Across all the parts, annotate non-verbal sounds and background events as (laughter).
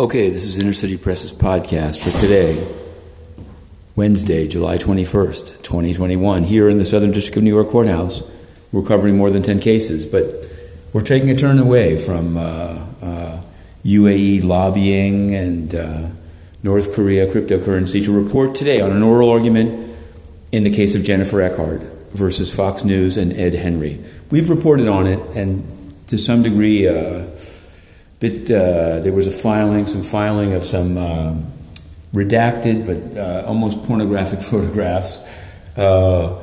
Okay, this is Inner City Press's podcast for today, Wednesday, July 21st, 2021. Here in the Southern District of New York Courthouse, we're covering more than 10 cases, but we're taking a turn away from uh, uh, UAE lobbying and uh, North Korea cryptocurrency to report today on an oral argument in the case of Jennifer Eckhart versus Fox News and Ed Henry. We've reported on it, and to some degree, uh, bit, uh, there was a filing, some filing of some um, redacted but uh, almost pornographic (laughs) photographs. Uh,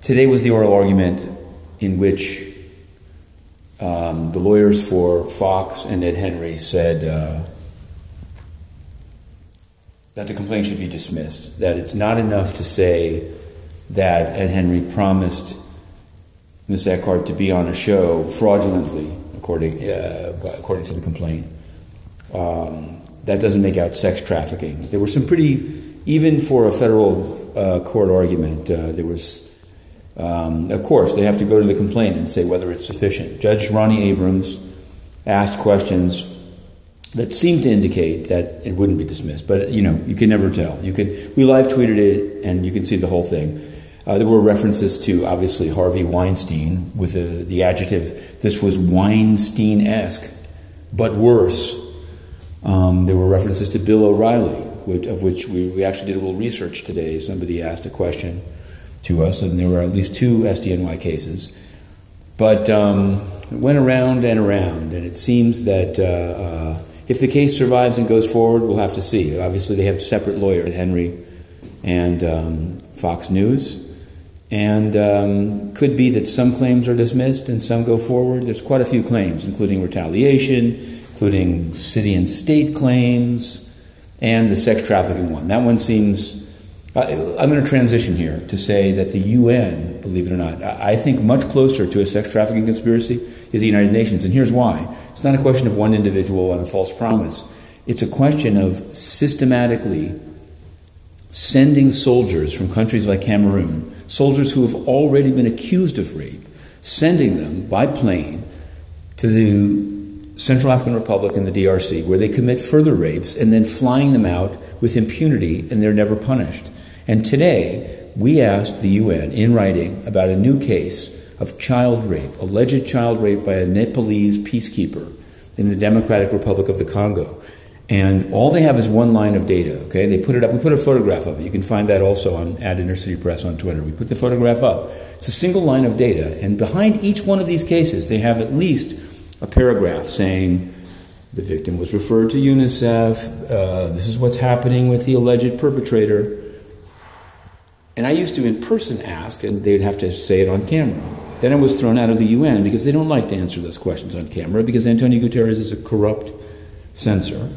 today was the oral argument in which um, the lawyers for Fox and Ed Henry said uh, that the complaint should be dismissed, that it's not enough to say that Ed Henry promised Ms. Eckhart to be on a show fraudulently according, uh, according to the complaint. Um, that doesn't make out sex trafficking. There were some pretty, even for a federal uh, court argument, uh, there was, um, of course, they have to go to the complaint and say whether it's sufficient. Judge Ronnie Abrams asked questions that seemed to indicate that it wouldn't be dismissed, but you know, you can never tell. You could, we live tweeted it, and you can see the whole thing. Uh, there were references to obviously Harvey Weinstein with the, the adjective, this was Weinstein esque, but worse. Um, there were references to Bill O'Reilly, which, of which we, we actually did a little research today. Somebody asked a question to us, and there were at least two SDNY cases. But um, it went around and around, and it seems that uh, uh, if the case survives and goes forward, we'll have to see. Obviously, they have separate lawyers, Henry and um, Fox News. And um, could be that some claims are dismissed and some go forward. There's quite a few claims, including retaliation, including city and state claims, and the sex trafficking one. That one seems. I'm going to transition here to say that the UN, believe it or not, I think much closer to a sex trafficking conspiracy is the United Nations. And here's why it's not a question of one individual and a false promise, it's a question of systematically sending soldiers from countries like Cameroon soldiers who have already been accused of rape, sending them by plane to the Central African Republic and the DRC, where they commit further rapes, and then flying them out with impunity, and they're never punished. And today, we asked the UN in writing about a new case of child rape, alleged child rape by a Nepalese peacekeeper in the Democratic Republic of the Congo. And all they have is one line of data. Okay, they put it up. We put a photograph of it. You can find that also on at Inner City Press on Twitter. We put the photograph up. It's a single line of data, and behind each one of these cases, they have at least a paragraph saying the victim was referred to UNICEF. Uh, this is what's happening with the alleged perpetrator. And I used to in person ask, and they'd have to say it on camera. Then I was thrown out of the UN because they don't like to answer those questions on camera because Antonio Guterres is a corrupt censor.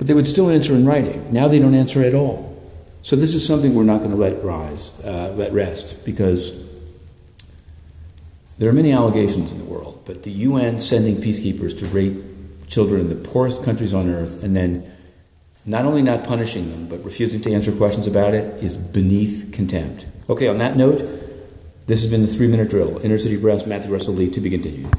But they would still answer in writing. Now they don't answer at all. So this is something we're not going to let rise, uh, let rest, because there are many allegations in the world. But the UN sending peacekeepers to rape children in the poorest countries on earth, and then not only not punishing them, but refusing to answer questions about it, is beneath contempt. Okay, on that note, this has been the three minute drill. Inner City Press, Matthew Russell Lee, to be continued.